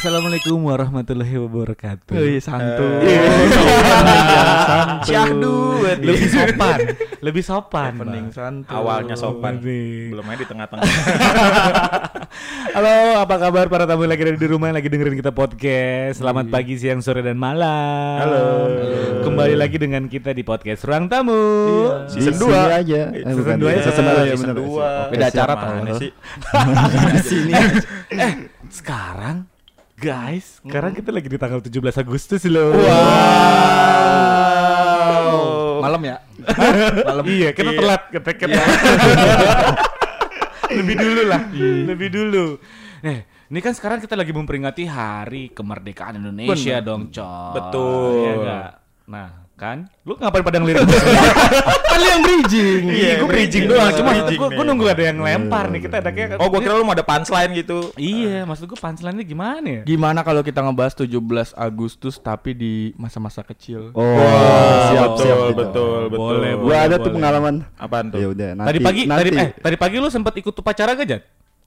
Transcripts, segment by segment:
Assalamualaikum warahmatullahi wabarakatuh. Wih, santuy. Syahdu Lebih sopan, lebih sopan. Pening Bang. santuy. Awalnya sopan. Belum aja di tengah-tengah. Halo, apa kabar para tamu lagi ada di rumah yang lagi dengerin kita podcast. Selamat pagi, siang, sore dan malam. Halo. Kembali lagi dengan kita di podcast Ruang Tamu. Season Di 2 sini aja. Eh, Season ya? Season dua ya, Season bener. 2 Beda acara tau. sih? Sini. Eh, sekarang guys, sekarang kita lagi di tanggal 17 Agustus loh. Wow. Malam ya? Malam. Iya, kita Iya. telat keteknya. lebih dulu lah, lebih dulu. Eh, ini kan sekarang kita lagi memperingati Hari Kemerdekaan Indonesia dong, Cok. Betul. Iya nggak? Nah, kan? Lu ngapain pada ngelirik? kan lu yang bridging. Iya, gue bridging doang. Cuma gue nunggu ada yang lempar nih. Kita ada kayak Oh, gua kira lu mau ada punchline gitu. Iya, maksud gue punchline-nya gimana ya? Gimana kalau kita ngebahas 17 Agustus tapi di masa-masa kecil? Oh, siap, siap. betul, betul. Boleh, Gua ada tuh pengalaman. Apaan tuh? Ya udah, nanti. tadi pagi, nanti. tadi eh tadi pagi lu sempat ikut upacara gak, Jat?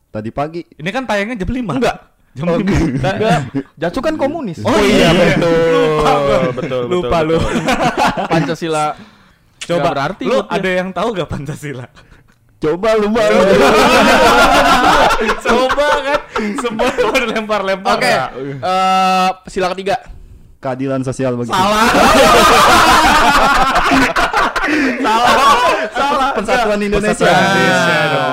Tadi pagi. Ini kan tayangnya jam 5. Enggak. Jam 5. Enggak. Jacu kan komunis. Oh iya, betul. betul, betul, Lupa lu. Pancasila. Coba berarti lu ada yang tahu gak Pancasila? Coba lu Bang. Coba kan semua udah lempar-lempar. Oke. eh, sila ketiga. Keadilan sosial bagi Salah. Salah. Persatuan Indonesia. Persatuan Ah. Indonesia dong.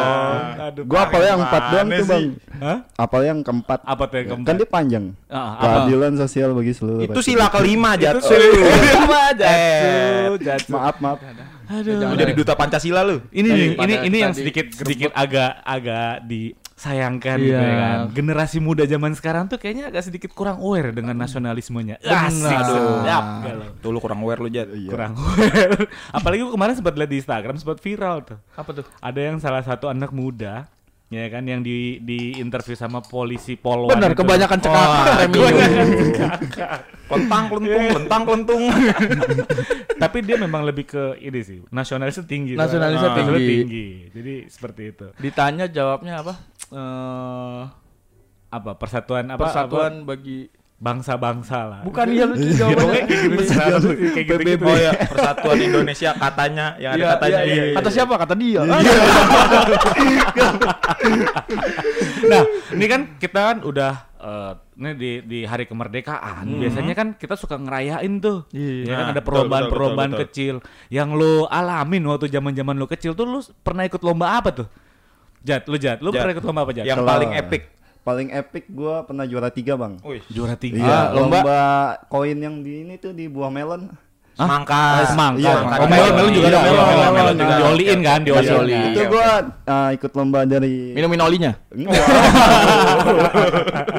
Aduh, Gua apal yang empat doang tuh, Bang. Hah? Apal yang keempat. Apa tuh yang keempat? Kan dia panjang. Ah, apa? Keadilan sosial bagi seluruh. Itu sila kelima, Jat. Itu sila kelima, Jatuh, jatuh. Maaf, maaf. Aduh. Lu jadi duta Pancasila lu. Ini nih, ini ini yang sedikit sedikit agak agak disayangkan Iya. gitu ya kan. Generasi muda zaman sekarang tuh kayaknya agak sedikit kurang aware dengan nasionalismenya. Asik, Aduh. Tuh lu kurang aware lu, Jat. Iya. Kurang aware. Apalagi gua kemarin sempat lihat di Instagram sempat viral tuh. Apa tuh? Ada yang salah satu anak muda ya kan yang di di interview sama polisi polwan Benar, kebanyakan cekakak premium. kebanyakan cekakak. Lentang kelentung, lentang kelentung. Tapi dia memang lebih ke ini sih, nasionalisnya tinggi. Nasionalisnya tinggi. tinggi. Jadi seperti itu. Ditanya jawabnya apa? Eh apa persatuan apa Persatuan bagi bangsa-bangsa lah. Bukan iya lucu Ya, jawabannya. pokoknya kayak gitu gitu. Oh ya, Persatuan Indonesia katanya yang ada Iya, katanya. iya, iya. Kata siapa? Kata dia. Nah, ini kan kita kan udah eh, ini di di hari kemerdekaan. Biasanya kan kita suka ngerayain tuh. Iya. Ya kan Nah, ada perlombaan-perlombaan betul, kecil yang lo alamin waktu zaman-zaman lo kecil tuh lu pernah ikut lomba apa tuh? Jat, lu Jat, lu Jat. pernah ikut lomba apa Jat? Yang paling epic. Paling epic gua pernah juara tiga, Bang. Wih, juara tiga. Iya, lomba- lomba koin yang di ini tuh di buah melon. semangka. Semangka. Iya, Oh, melon, melon juga ada Iya, melon, melon, melon, melon juga. Dioliin kan, dioliin. Itu gua uh, ikut lomba dari Minum minolinya. Enggak.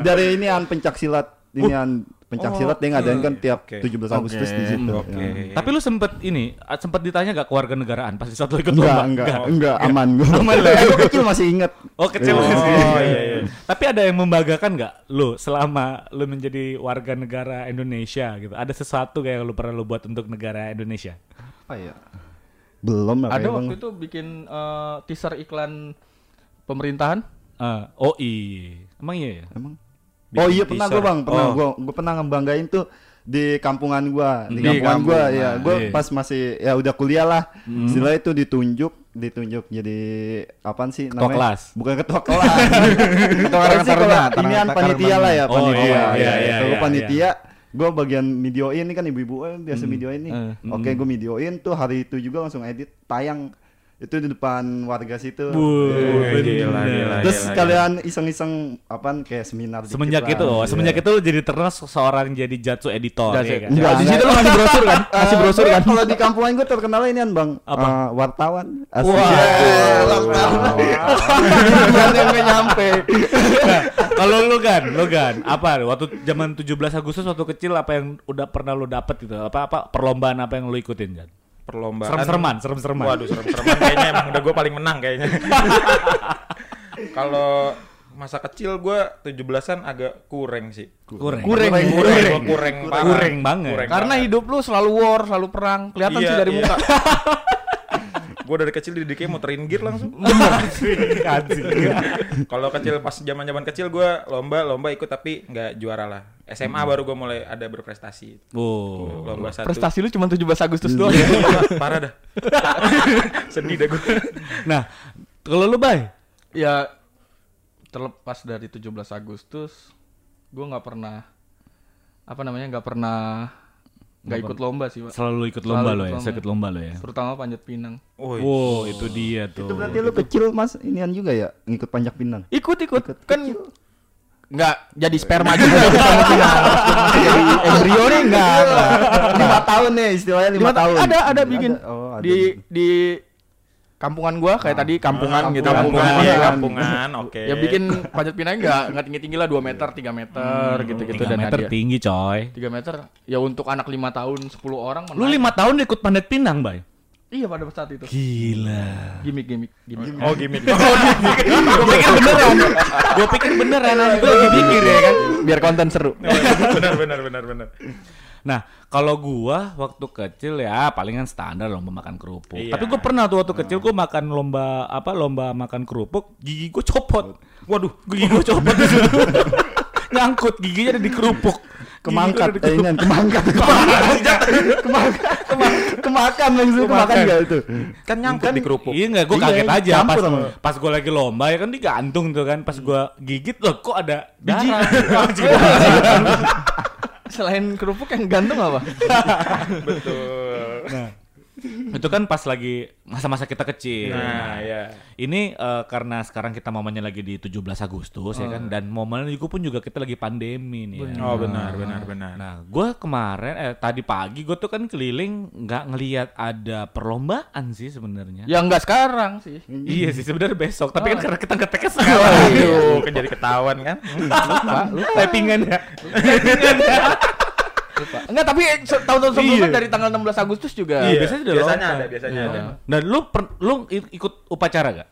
dari ini an pencak silat. Ini an pencak silat dia ngadain kan tiap Oke. 17 Agustus di situ. Oke. Ya. Tapi lu sempet ini, sempet ditanya gak keluarga negaraan pas di satu ikut Enggak, lomba? enggak, enggak, aman gua. Aman lah. Gua kecil masih inget. Oh kecil Iya. masih. Oh, iya, iya. Tapi ada yang membanggakan nggak lu selama lu menjadi warga negara Indonesia gitu? Ada sesuatu kayak yang lu pernah lu buat untuk negara Indonesia? Apa ya? Belum apa Ada ya, Bang? waktu itu bikin eh, teaser iklan pemerintahan. Eh, oh iya, emang iya ya? Emang? Bikin Oh iya pernah gua Bang, pernah Oh. gua gua pernah ngebanggain tuh di kampungan gua, di, Di kampungan kampung. ya. Gua Iya. pas masih ya udah kuliah lah. Setelah itu ditunjuk, ditunjuk jadi apaan sih Ketua kelas. Bukan ketua kelas. Ketua Apa sih Taruna, inian Taruna panitia lah ya, Oh, panitia. iya, Ya, iya, iya, Kalau iya, panitia gua bagian videoin ini kan ibu-ibu eh, biasa videoin nih. Eh. Oke, gua videoin tuh hari itu juga langsung edit tayang itu di depan warga situ. Wuh, Gila, bener. gila, Terus gila, kalian iseng-iseng apaan kayak seminar dikit Semenjak lah. itu, oh, Iya. semenjak itu lu jadi terkenal seorang jadi jatsu editor Jatsu. ya kan? Enggak, di situ lu ngasih brosur kan? Ngasih brosur kan? Kalau di kampungan gue terkenal ini Bang. Apa? Eh, wartawan. Asli. Wah, wartawan. Yang nyampe. Kalau lu kan, lu kan, apa waktu zaman 17 Agustus waktu kecil apa yang udah pernah lu dapet gitu? Apa apa perlombaan apa yang lu ikutin Jan? Perlombaan. Serem-sereman, serem-sereman. Waduh, serem-sereman kayaknya emang udah gue paling menang kayaknya. Kalau masa kecil gue 17-an agak kurang sih. Kurang. Kurang, Kurang, kurang. kurang, parah. Kurang banget. Karena hidup lu selalu war, selalu perang. Kelihatan Iya, sih dari iya. muka. Gue dari kecil dididiknya muterin gear langsung. Kalau kecil pas zaman zaman kecil gue lomba lomba ikut tapi nggak juara lah. SMA baru gue mulai ada berprestasi. Oh. Lomba satu. Prestasi lu cuma 17 Agustus doang. Iya, parah dah. Sedih dah gue. Nah, kalau lu bay, ya terlepas dari 17 Agustus, gua nggak pernah apa namanya nggak pernah nggak ikut lomba sih, Pak. selalu ikut Selalu lomba ikut lo ya, lomba. ikut lomba lo ya. Terutama panjat pinang. Oh, Wow, itu dia tuh. Itu berarti lu kecil mas inian juga ya ngikut panjat pinang. Ikut ikut, kan nggak jadi sperma juga ikut jadi embrio nih enggak. lima tahun nih istilahnya lima, Lima ta- tahun. Ada ada bikin Oh, ada. di di kampungan gua kayak tadi kampungan gitu kampungan, Kampungan. ya kampungan, oke. Ya bikin panjat pinang enggak enggak tinggi-tinggi lah 2 meter, 3 meter gitu-gitu 3 dan meter hadiah. tinggi coy. 3 meter ya untuk anak 5 tahun 10 orang Lu menaik. lima tahun ikut pandat pinang, bay? Iya pada saat itu. Gila. Gimik gimik gimik. Oh gimmick. Gue pikir beneran. Gue pikir beneran. Gue lagi pikir ya kan. Biar konten seru. benar benar benar benar. Nah, kalau gua waktu kecil ya palingan standar lomba makan kerupuk. Iya. Tapi gue pernah tuh waktu kecil gua makan lomba apa lomba makan kerupuk, gigi gue copot. Waduh, gigi gue copot. Nyangkut giginya ada di kerupuk. kemangkat gua eh, inian kemangkat kemangkat Kema- kemakan langsung kemakan enggak itu Kan nyangkut di kerupuk. Iya enggak, gue Iya, kaget aja pas sama. pas gue lagi lomba ya kan digantung tuh kan pas gue gigit loh kok ada. Biji. Selain kerupuk yang gantung apa? Betul. Nah, itu kan pas lagi masa-masa kita kecil. Nah, ya. Ini eh, karena sekarang kita momennya lagi di 17 Agustus ya kan dan momen itu pun juga kita lagi pandemi nih. ya. Oh benar benar benar. Nah, gue kemarin eh tadi pagi gue tuh kan keliling nggak ngelihat ada perlombaan sih sebenarnya. Ya enggak sekarang sih. Iya sih sebenarnya besok, tapi kan karena kita ngeteknya Oh, sekarang. Aduh, kan jadi ketahuan kan. Lupa, lupa. Typingan ya. Typingan ya. lupa. Enggak, tapi tahun-tahun sebelumnya Iya. dari tanggal 16 Agustus juga. Iya. biasanya biasanya lompat. ada, biasanya ada. Nah, lu per- lu ikut upacara gak?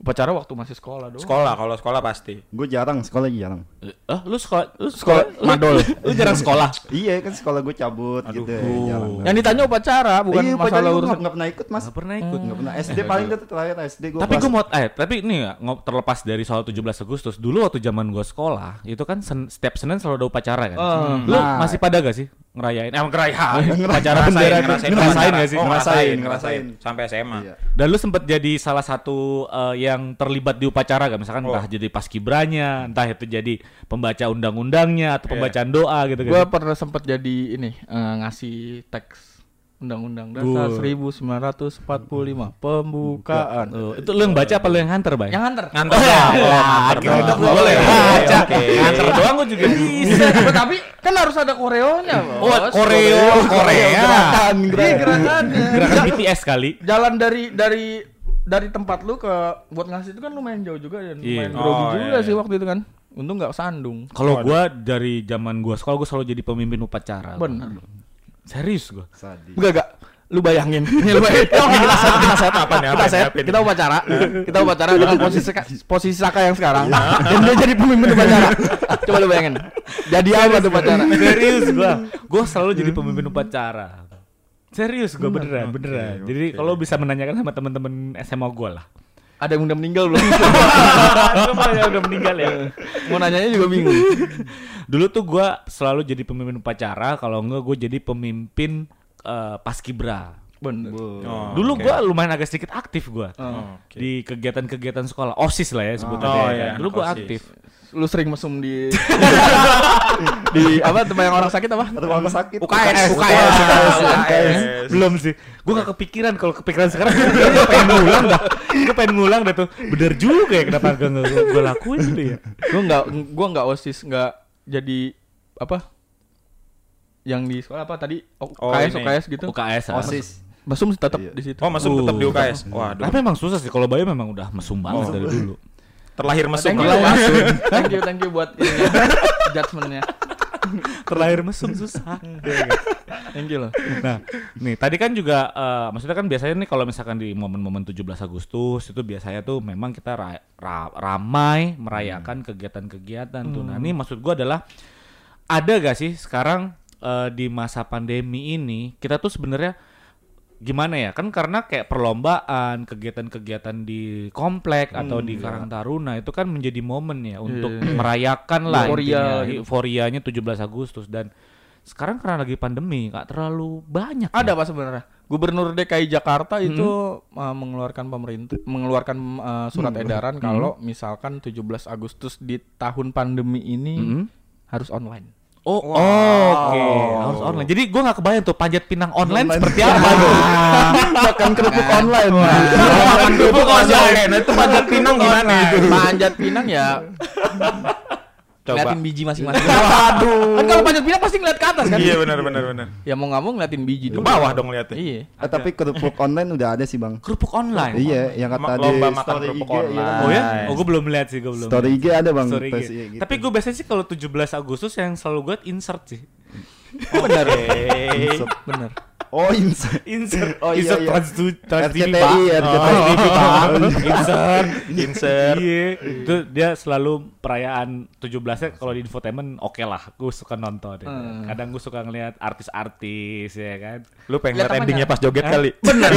Upacara waktu masih sekolah doang. Sekolah, kalau sekolah pasti. gue jarang sekolah jarang Eh, lu sekolah lu Sekolah sekolah madol. Lu jarang sekolah. iya kan sekolah gue cabut gitu ya, jarang Yang ditanya upacara bukan iya, masalah gue urusan. nggak- nggak pernah ikut mas Gak pernah ikut. nggak pernah SD paling itu terakhir SD gue Tapi gue mau eh tapi ini ya terlepas dari soal 17 Agustus, dulu waktu zaman gue sekolah, itu kan sen- setiap Senin selalu ada upacara kan. Oh. Lu Nah. masih pada gak sih ngerayain? Eh ngerayain. upacara Ngerasain, bendera ngerasain, ngerasain gak sih? Oh, Ngerasain, ngerasain, ngerasain. Sampai SMA. Iya. Dan lu sempat jadi salah satu eh, yang terlibat di upacara gak? Misalkan Oh. entah jadi paskibranya, entah itu jadi pembaca undang-undangnya atau Iya. pembacaan doa gitu Gua kan. pernah sempat jadi ini eh, ngasih teks Undang-Undang Dasar 1945 pembukaan. Oh, itu lu yang baca apa lu yang nganter, Bay? Yang antar. Nganter. Oh, ya, Oh, ya, nganter doang. boleh baca. Nganter doang gua juga bisa. tapi kan harus ada koreonya, Bos. Oh, koreo, Korea. Gerakan, Iya, gerakannya. Gerakan BTS kali. Jalan dari dari dari tempat lu ke buat ngasih itu kan lumayan jauh juga dan Iya. lumayan grogi Oh, juga iya, sih iya. waktu itu kan. Untung nggak sandung. Kalau gua dari zaman gua sekolah gua selalu jadi pemimpin upacara. Benar. Serius gua. Sadis. Enggak enggak. Lu bayangin. Lu bayangin. Oh, kita set, kita set Apa nih, apa Kita nih, set. Kita upacara. Kita upacara dengan posisi posisi Saka yang sekarang. Dan dia jadi pemimpin upacara. Coba lu bayangin. Jadi apa tuh upacara? Serius gua. Gua selalu jadi pemimpin upacara. Serius gua beneran, beneran. Jadi kalau bisa menanyakan sama teman-teman SMA gua lah. Ada yang udah meninggal belum? Coba yang udah meninggal ya. Mau nanyanya juga bingung. Dulu tuh gua selalu jadi pemimpin upacara, kalau enggak gua jadi pemimpin eh, paskibra. Bener. Oh, Dulu oke. gua lumayan agak sedikit aktif gua. Oh. Oke. Di kegiatan-kegiatan sekolah, OSIS lah ya sebutnya. Oh, ya. iya, Dulu gua OSIS. aktif. Lu sering mesum di di apa tempat yang orang sakit apa? atau kalau sakit UKS, UKS, UKS. UKS. Belum sih. Gua gak kepikiran kalau kepikiran sekarang gua pengen ngulang dah. Gua pengen ngulang dah tuh. Bener juga ya kenapa gak gua, gua lakuin gitu ya. Gua enggak gua enggak OSIS, enggak jadi apa? Yang di sekolah apa tadi? O- Oh, UKS. UKS gitu. UKS ah. osis Mesum tetap Iya. di situ. Oh, masuk tetap di Uh, UKS. Waduh. Tapi emang susah sih kalau Bayu memang udah mesum banget Oh. dari dulu. Terlahir mesum. Thank you, thank you, thank you buat ininya, judgementnya. Terlahir mesum susah. Thank you loh. Nah, nih tadi kan juga eh, maksudnya kan biasanya nih kalau misalkan di momen-momen 17 Agustus itu biasanya tuh memang kita ra- ra- ramai merayakan kegiatan-kegiatan tuh. Nah, ini maksud gua adalah ada gak sih sekarang eh, di masa pandemi ini kita tuh sebenarnya gimana ya? Kan karena kayak perlombaan, kegiatan-kegiatan di komplek atau di Karang Taruna itu kan menjadi momen ya untuk merayakan lah Euforia gitu. euforianya 17 Agustus dan sekarang karena lagi pandemi nggak terlalu banyak. Ada ya. pak sebenarnya. Gubernur DKI Jakarta itu uh, mengeluarkan pemerintah mengeluarkan uh, surat edaran kalau misalkan 17 Agustus di tahun pandemi ini Mhm. harus online. Oh, oke, harus online. Jadi gua nggak kebayang tuh panjat pinang online, seperti apa tuh. Makan kerupuk online. Makan kerupuk online. Nah, itu panjat pinang gimana? Panjat pinang ya Coba. ngeliatin biji masing-masing. Waduh. Kan kalau panjat pinang pasti ngeliat ke atas kan? Iya benar benar benar. Ya mau nggak mau ngeliatin biji Ke dulu. bawah dong lihatnya. Iya. Ah, tapi kerupuk online udah ada sih bang. Kerupuk online. Iya, yang kata di story kerupuk IG, iya online. kan? Oh ya? Oh gue belum lihat sih, gue belum. Story IG ada bang. Story IG. iya gitu. Tapi gue biasanya sih kalau 17 Agustus yang selalu gue insert sih. Benar. Insert. Benar. Oh insert. Insert. Oh, iya, insert iya. trans, trans TV, RCTI, Pak. RCTI. Oh, TV, Pak. insert. Insert. Iya. Itu dia selalu perayaan 17-nya kalau di infotainment oke lah. Gue suka nonton. ya. Hmm. Kadang gue suka ngeliat artis-artis ya kan. Lu pengen Lihat apanya? endingnya pas joget kali. Bener.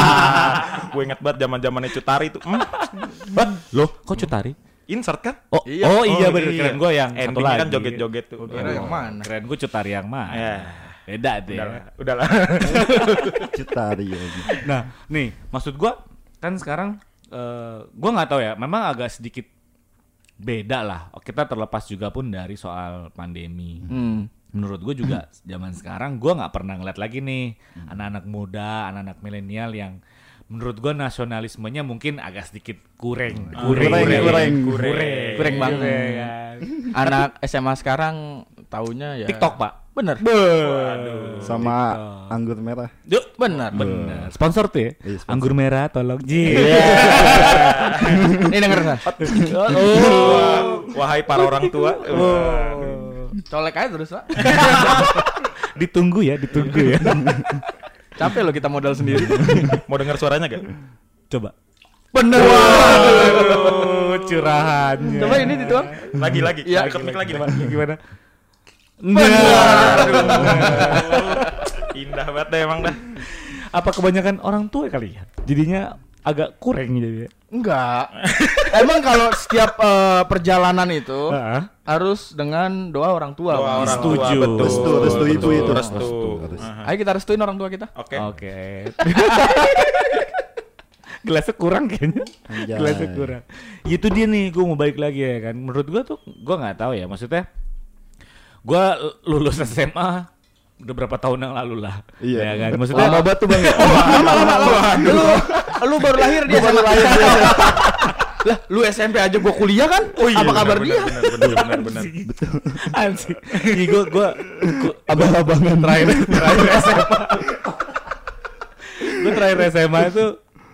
gue inget banget zaman zamannya Cutari tuh. Hmm. Loh, kok Cutari? Insert kan? Oh, Iya. oh iya Oh, bener iya. keren gue yang satu Endingnya kan lagi. joget-joget tuh. Kira yang mana? Keren gue Cutari yang mana? Ya. Beda deh. Udahlah, udahlah. Cutari ya. Nah, nih maksud gua kan sekarang eh gua nggak tahu ya, memang agak sedikit beda lah. Kita terlepas juga pun dari soal pandemi. Hmm. Menurut gue juga zaman sekarang gua nggak pernah ngeliat lagi nih anak-anak muda, anak-anak milenial yang menurut gua nasionalismenya mungkin agak sedikit kurang, Kurang, kurang. Kurang. Kurang banget. kan. Anak SMA sekarang taunya ya TikTok pak. Bener. Sama anggur merah. Yuk, Bener. bener. Sponsor tuh ya. Iya, sponsor. Anggur merah tolong. Ji. Ini denger San. Wah, Wahai para orang tua. Colek aja terus, Pak. ditunggu ya, ditunggu ya. Capek loh kita modal sendiri. Mau dengar suaranya gak? Coba. Bener. Waduh, curahannya. Coba ini dituang. Lagi lagi. Iya. Mic lagi. Coba, nih. gimana? Aduh. Indah banget deh emang dah. Apa kebanyakan orang tua kali ya? Jadinya agak kurang jadi. Enggak. Emang kalau setiap eh, perjalanan itu Heeh. harus dengan doa orang tua. Doa orang Setuju. tua, betul. Restu, restu ibu itu. Restu. Restu, restu. Aha. Ayo kita restuin orang tua kita. Oke. Oke. Gelasnya kurang kayaknya. Anjay. Gelasnya kurang. Itu dia nih, gue mau balik lagi ya kan. Menurut gue tuh, gue nggak tahu ya. Maksudnya, gue lulus SMA udah berapa tahun yang lalu lah. Iya. Ya kan. Maksudnya, Lama banget tuh bang. ya? lama lama lama. Lu lu baru lahir dia sama lahir Lah, lu SMP aja gua kuliah kan? Oh iya, Apa kabar benar, dia? Benar benar benar benar. Anjing. Ih, gue gue Abang-abangan. terakhir terakhir SMA. gue terakhir SMA itu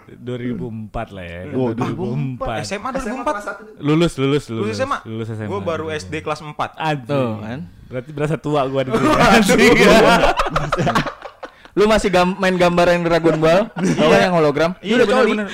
2004 lah ya. Oh, 2004. SMA 2004. Lulus lulus lulus. Lulus SMA. Lulus SMA. Gue baru SD kelas 4. Anjing. Tuh, kan. Berarti berasa tua gua di sini. Lu masih gam- main gambar yang Dragon Ball? Tau kan yang hologram? Iya, udah benar, coli. benar.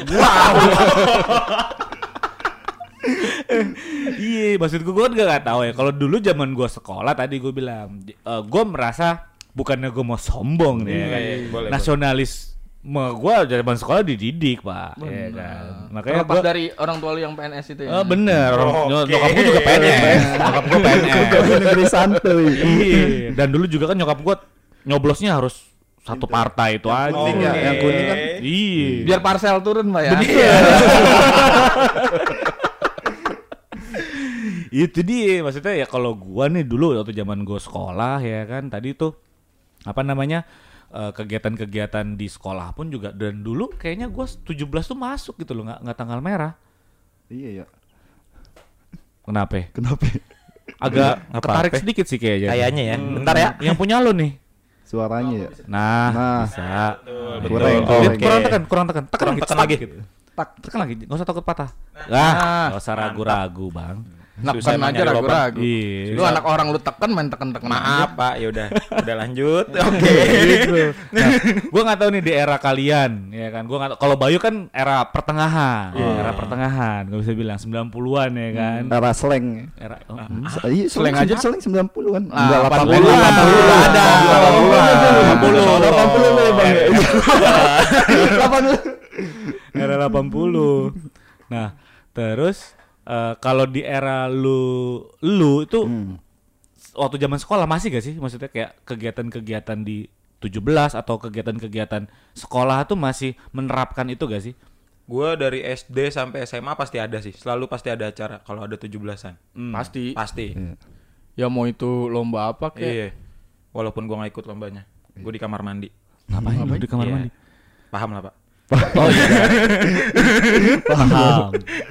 Iya, maksud gua gua juga gak tahu ya. Kalau dulu zaman gua sekolah tadi gua bilang, eh, gua merasa bukannya gua mau sombong nih, ya kan. iya, boleh, Nasionalis Nah, gua zaman sekolah dididik, Pak. Ya kan. Makanya Terlepas gua dari orang tua lu yang PNS itu ya. Oh, bener. Oh, oke. Nyokap gua juga PNS. Nyokap gua PNS. Negeri santuy. Iya. Dan dulu juga kan nyokap gua nyoblosnya harus satu partai itu aja. kuning ya, yang kuning kan. Iya. Biar parcel turun, Pak ya. itu dia maksudnya ya kalau gua nih dulu waktu zaman gua sekolah ya kan tadi tuh apa namanya eh, kegiatan-kegiatan di sekolah pun juga dan dulu kayaknya gua 17 tuh masuk gitu loh nggak nggak tanggal merah Iya ya. kenapa Kenapa? agak Nggak ketarik sedikit sih kayaknya Kayaknya ya. Bentar ya. yang punya lo nih Suaranya ya. nah, Nah. bisa Kurang, Lihat, kurang. kurang tekan kurang tekan tekan Kurang lagi tekan tekan lagi. gitu. tekan lagi nggak usah takut patah ah nggak usah ragu-ragu bang Neken aja ragu-ragu. Iya. Lu anak orang lu tekan main tekan-tekan Maaf Pak, ya udah, udah lanjut. Oke. gitu. Nah, gua nggak tahu nih di era kalian, ya kan. Gua nggak tahu. Kalau Bayu kan era pertengahan, era pertengahan, nggak bisa bilang 90-an ya kan. Era slang. Era oh, S- Iya, Slang aja. slang 90-an. Ah, Enggak 80-an. 80-an. Ada. 80-an. 80 nih, Bang. 80. era 80. Nah, terus eh, kalau di era lu lu itu waktu zaman sekolah masih gak sih maksudnya kayak kegiatan-kegiatan di 17 atau kegiatan-kegiatan sekolah tuh masih menerapkan itu gak sih? Gua dari SD sampai SMA pasti ada sih. Selalu pasti ada acara kalau ada 17-an. Pasti. Pasti. Ya mau itu lomba apa kek. Iya. Walaupun gua nggak ikut lombanya. Gue di kamar mandi. Ngapain, lu di kamar Iya. mandi? Paham lah, Pak. Oh iya. paham,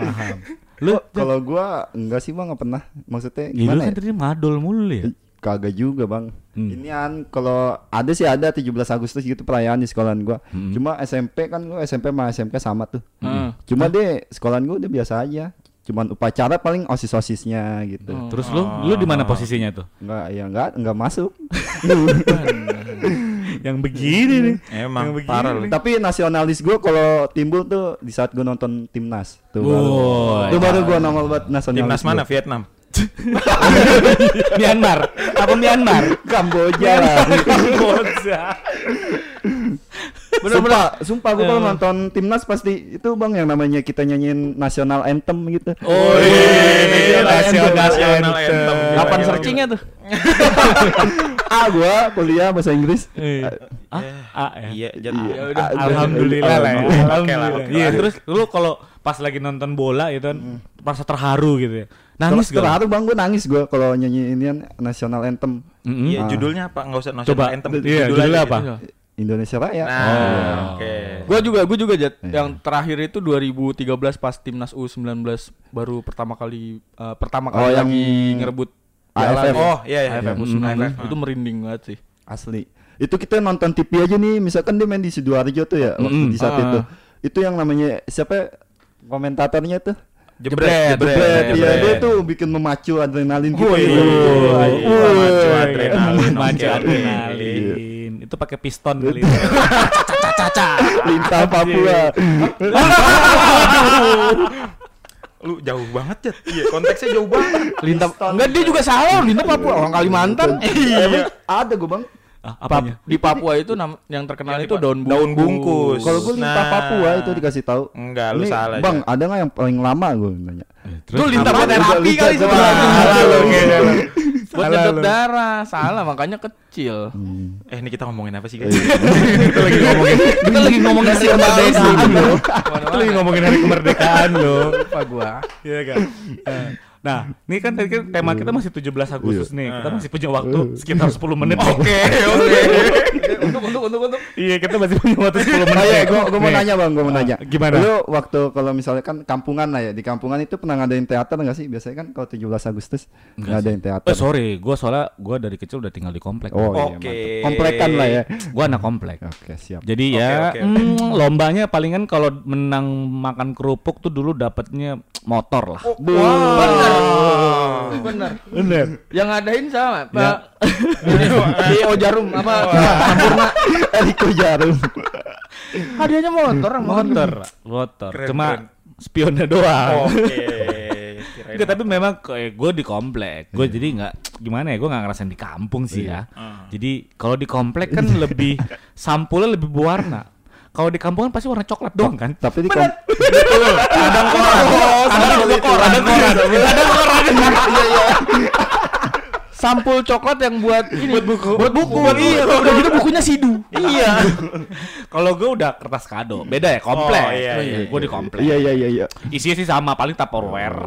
paham. Lu kalau gua enggak sih Bang, enggak pernah. Maksudnya Gila gimana kan ya? tadi madol mulu ya. Kagak juga bang. Hmm. Inian kalau ada sih ada 17 Agustus gitu perayaan di sekolahan gua. Cuma SMP kan gua SMP sama SMK sama tuh. Hmm. Cuma deh sekolahan gua udah biasa aja. Cuman upacara paling osis-osisnya gitu. Terus lu lu di mana posisinya tuh? Enggak ya enggak enggak masuk. Yang begini nih. Emang Yang begini parah nih. Tapi nasionalis gua kalau timbul tuh di saat gua nonton timnas. Tuh baru. Tuh baru gua nongol buat nasionalis. Timnas mana? gua. Vietnam. Myanmar. Apa Myanmar? Kamboja. Kamboja. Sumpah, sumpah gua kalau nonton timnas pasti itu bang yang namanya kita nyanyiin nasional anthem gitu. Oh iya, nasional anthem. Kapan searchingnya tuh? ah gua kuliah bahasa Inggris. Iya. Ah, ah ya. Iya. Iya. Ya. Alhamdulillah lah Alhamdulillah. Iya, terus lu kalau pas lagi nonton bola itu kan merasa terharu gitu ya. Nangis gak? Terharu bang gua nangis gua kalau nyanyi inian nasional anthem Mm-mm. Iya, Ah. judulnya apa? Enggak usah nasional Coba. anthem. Iya, Judul judulnya apa? gitu. Indonesia Raya. Nah, Oh. oke. Gua juga, gua juga Jat. Iya. Yang terakhir itu 2013 pas timnas U19 baru pertama kali eh, pertama Oh, kali yang lagi ngerebut AFF. piala. Oh, iya iya. AFF iya. U19 AFF. itu merinding banget sih. Asli. Itu kita nonton TV aja nih, misalkan dia main di Sidoarjo tuh ya waktu Mm-mm. di saat Ah. itu. Itu yang namanya siapa komentatornya tuh? Jebret, Jebret. Iya, jebret. dia tuh bikin memacu adrenalin gitu. wih, memacu adrenalin, oke. adrenalin. Itu pakai piston kali itu. Lintah Papua. Lu jauh banget, Jat. Iya, konteksnya jauh banget. Lintap enggak dia juga salah Lintap Papua orang Kalimantan. Iya. Ada gua bang. Ah, Pap- apanya? di Papua itu nam- yang terkenal Yang itu daun bungkus. daun bungkus. Kalau gua lintah Nah. Papua itu dikasih tahu. Enggak, lu Ini, salah. Bang, Jat. ada nggak yang paling lama gua nanya? Itu lintah Apa? buat terapi Lintah kali sebenarnya. Buat Salah nyedot lu. darah. Salah makanya kecil. Eh, ini kita ngomongin apa sih, guys? Kita lagi ngomongin kita lagi ngomongin hari kemerdekaan loh. Kita lagi ngomongin hari kemerdekaan loh. Lupa gua. Iya kan? Eh, Nah, ini kan tadi kan tema kita masih 17 Agustus nih. Kita masih punya waktu sekitar 10 menit. Oke, oke. Untuk untuk untuk untuk. Iya, kita masih punya waktu 10 menit. Oh iya, gua, gua mau Nih. nanya bang, gua mau Ah, nanya. gimana? Lu waktu kalau misalnya kan kampungan lah ya, di kampungan itu pernah ngadain teater nggak sih? Biasanya kan kalau 17 Agustus Enggak ngadain teater. Eh, sorry, gua soalnya gua dari kecil udah tinggal di komplek. Oh iya, Oke. mantap. Komplekan lah ya. Gua anak komplek. Oke, siap. Jadi Oke, ya oke, oke. mm, lombanya palingan kalau menang makan kerupuk tuh dulu dapatnya motor lah. Bener. Bener. Bener. Yang ngadain sama Ya. Pak. Ini CEO Jarum apa? Sampurna. Eriko Jarum. Hadiahnya motor Motor, motor. Keren, Cuma keren. spionnya doang. Oke. Enggak, tapi memang gue di komplek. Gue jadi nggak gimana ya? Gue nggak ngerasain di kampung sih ya. Jadi kalau di komplek kan lebih sampulnya lebih berwarna. Kalau di kampung kan pasti warna coklat doang kan? Tapi di kom Kadang koran, kadang koran, koran, kadang koran. Sampul coklat yang buat ini. Buat buku. Buat buku. Buat iya, buku. udah gitu bukunya sidu. Iya. Kalau gue udah kertas kado, beda ya komplek. Oh, iya, iya, Gue di komplek. Iya iya iya iya. Isinya sih sama, paling tupperware.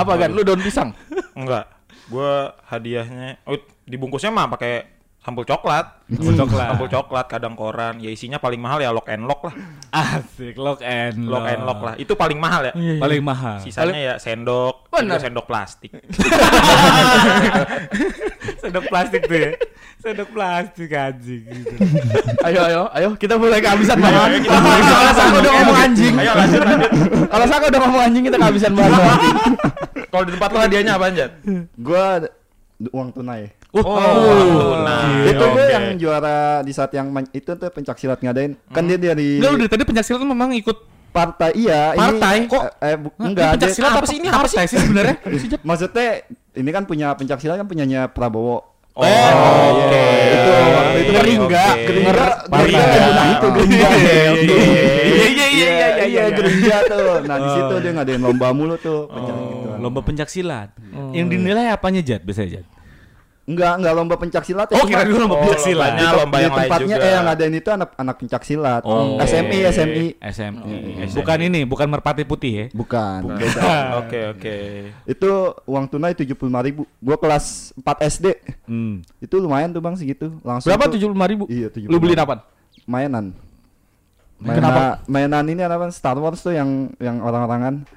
Apa kan? Lu daun pisang. Enggak. Gua hadiahnya oh, dibungkusnya mah pakai sampul coklat. Sampul coklat. Sampul coklat, kadang koran. Ya isinya paling mahal ya lock and lock lah. Asik, lock and lock. Lock and lock lah. Itu paling mahal ya. Paling mahal. Sisanya ya sendok, Bener. sendok plastik. Sendok plastik tuh ya. Sendok plastik anjing gitu. Ayo ayo ayo kita mulai kehabisan banget. Kalau. Saka udah ngomong anjing. Ayo lanjut lanjut. Kalau Saka udah ngomong anjing kita kehabisan banget. Kalau di tempat lo hadiahnya apa Jat? Gua d- uang tunai. Oh, tunai. itu gue Oke. yang juara di saat yang itu tuh pencak silat ngadain. Kan dia dari Enggak lu dari tadi pencaksilat tuh memang ikut partai iya Partai? ini Kok? eh, eh, bu- enggak pencak silat apa sih ini apa sih sih sebenarnya? maksudnya ini kan punya pencak silat kan punyanya Prabowo Oh, iya, oke. itu waktu itu kan. Gerindra kan nah, itu Gerindra Iya, iya, iya, iya, iya, iya, iya, iya iya. Gerindra tuh nah di situ dia ngadain lomba mulu tuh pencak gitu Lomba pencak silat. Yang dinilai apanya Jat biasanya Jat? Enggak enggak lomba pencak silat Oh, kira gue lomba Oh, pencak silat. lombanya Di- lomba yang lain tempatnya juga. eh yang ngadain itu anak anak pencak silat Oh. SMI Oke. SMI SMI. SMI. Bukan ini, bukan merpati putih ya. bukan Oke oke. itu uang tunai tujuh puluh ribu gua kelas 4 SD Hmm. itu lumayan tuh bang segitu langsung Berapa tuh- tujuh puluh ribu? Iya, 75. Lu beliin apa? mainan Kenapa? mainan ini apa Star Wars tuh yang yang orang-orangan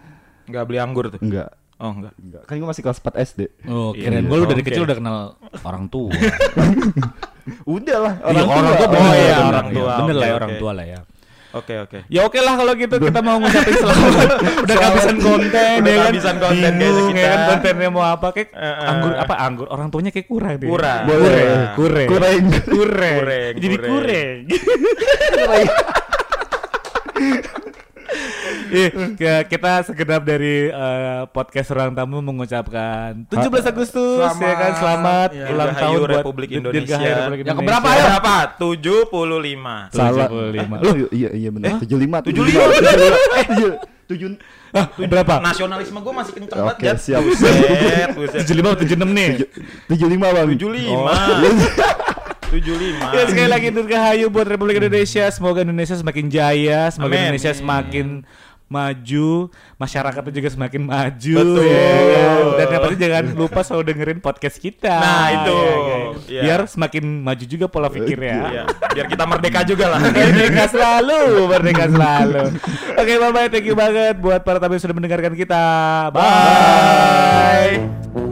Enggak beli anggur tuh. enggak Oh enggak. enggak kan gua masih kelas 4 SD Oh, keren gue lu dari kecil udah kenal orang tua. udah lah Iya, orang tua Oh, bener, iya, orang tua. Bener lah ya orang tua lah ya. Oke oke. Ya oke lah kalau gitu kita mau ngucapin selamat. Udah kehabisan konten Udah ya kan. kehabisan konten, guys, Bingung ya kita. kan kontennya mau apa kayak Eh, eh. anggur apa anggur orang tuanya kayak kurang deh. Kurang. Kurang. Kurang. Kurang. Kurang, Jadi kurang. kurang. Iya, ke- kita segenap dari eh, podcast Ruang Tamu mengucapkan 17 Agustus ya kan selamat Ya, ulang Dirgahayu tahun buat Republik Dir- Indonesia. Republik Yang Indonesia. keberapa Ayo ya? berapa? 75. salah 75. lu iya iya benar 75 75. eh iya, tujuh Ah, berapa? Nasionalisme gue masih kenceng banget. Jat. siap. Buset, buset. 75 atau 76 nih? 75 bang 75. 75. Ya sekali lagi Dirgahayu buat Republik Indonesia. Semoga Indonesia semakin jaya, semoga Amin. Indonesia semakin maju, masyarakatnya juga semakin maju. Betul. ya kan? Dan yang pasti jangan lupa selalu dengerin podcast kita. Nah, itu. Ya? Iya. Biar semakin maju juga pola pikirnya. Iya, biar kita merdeka juga lah. Merdeka selalu, merdeka selalu. Oke, bye bye. Thank you banget buat para tamu yang sudah mendengarkan kita. Bye.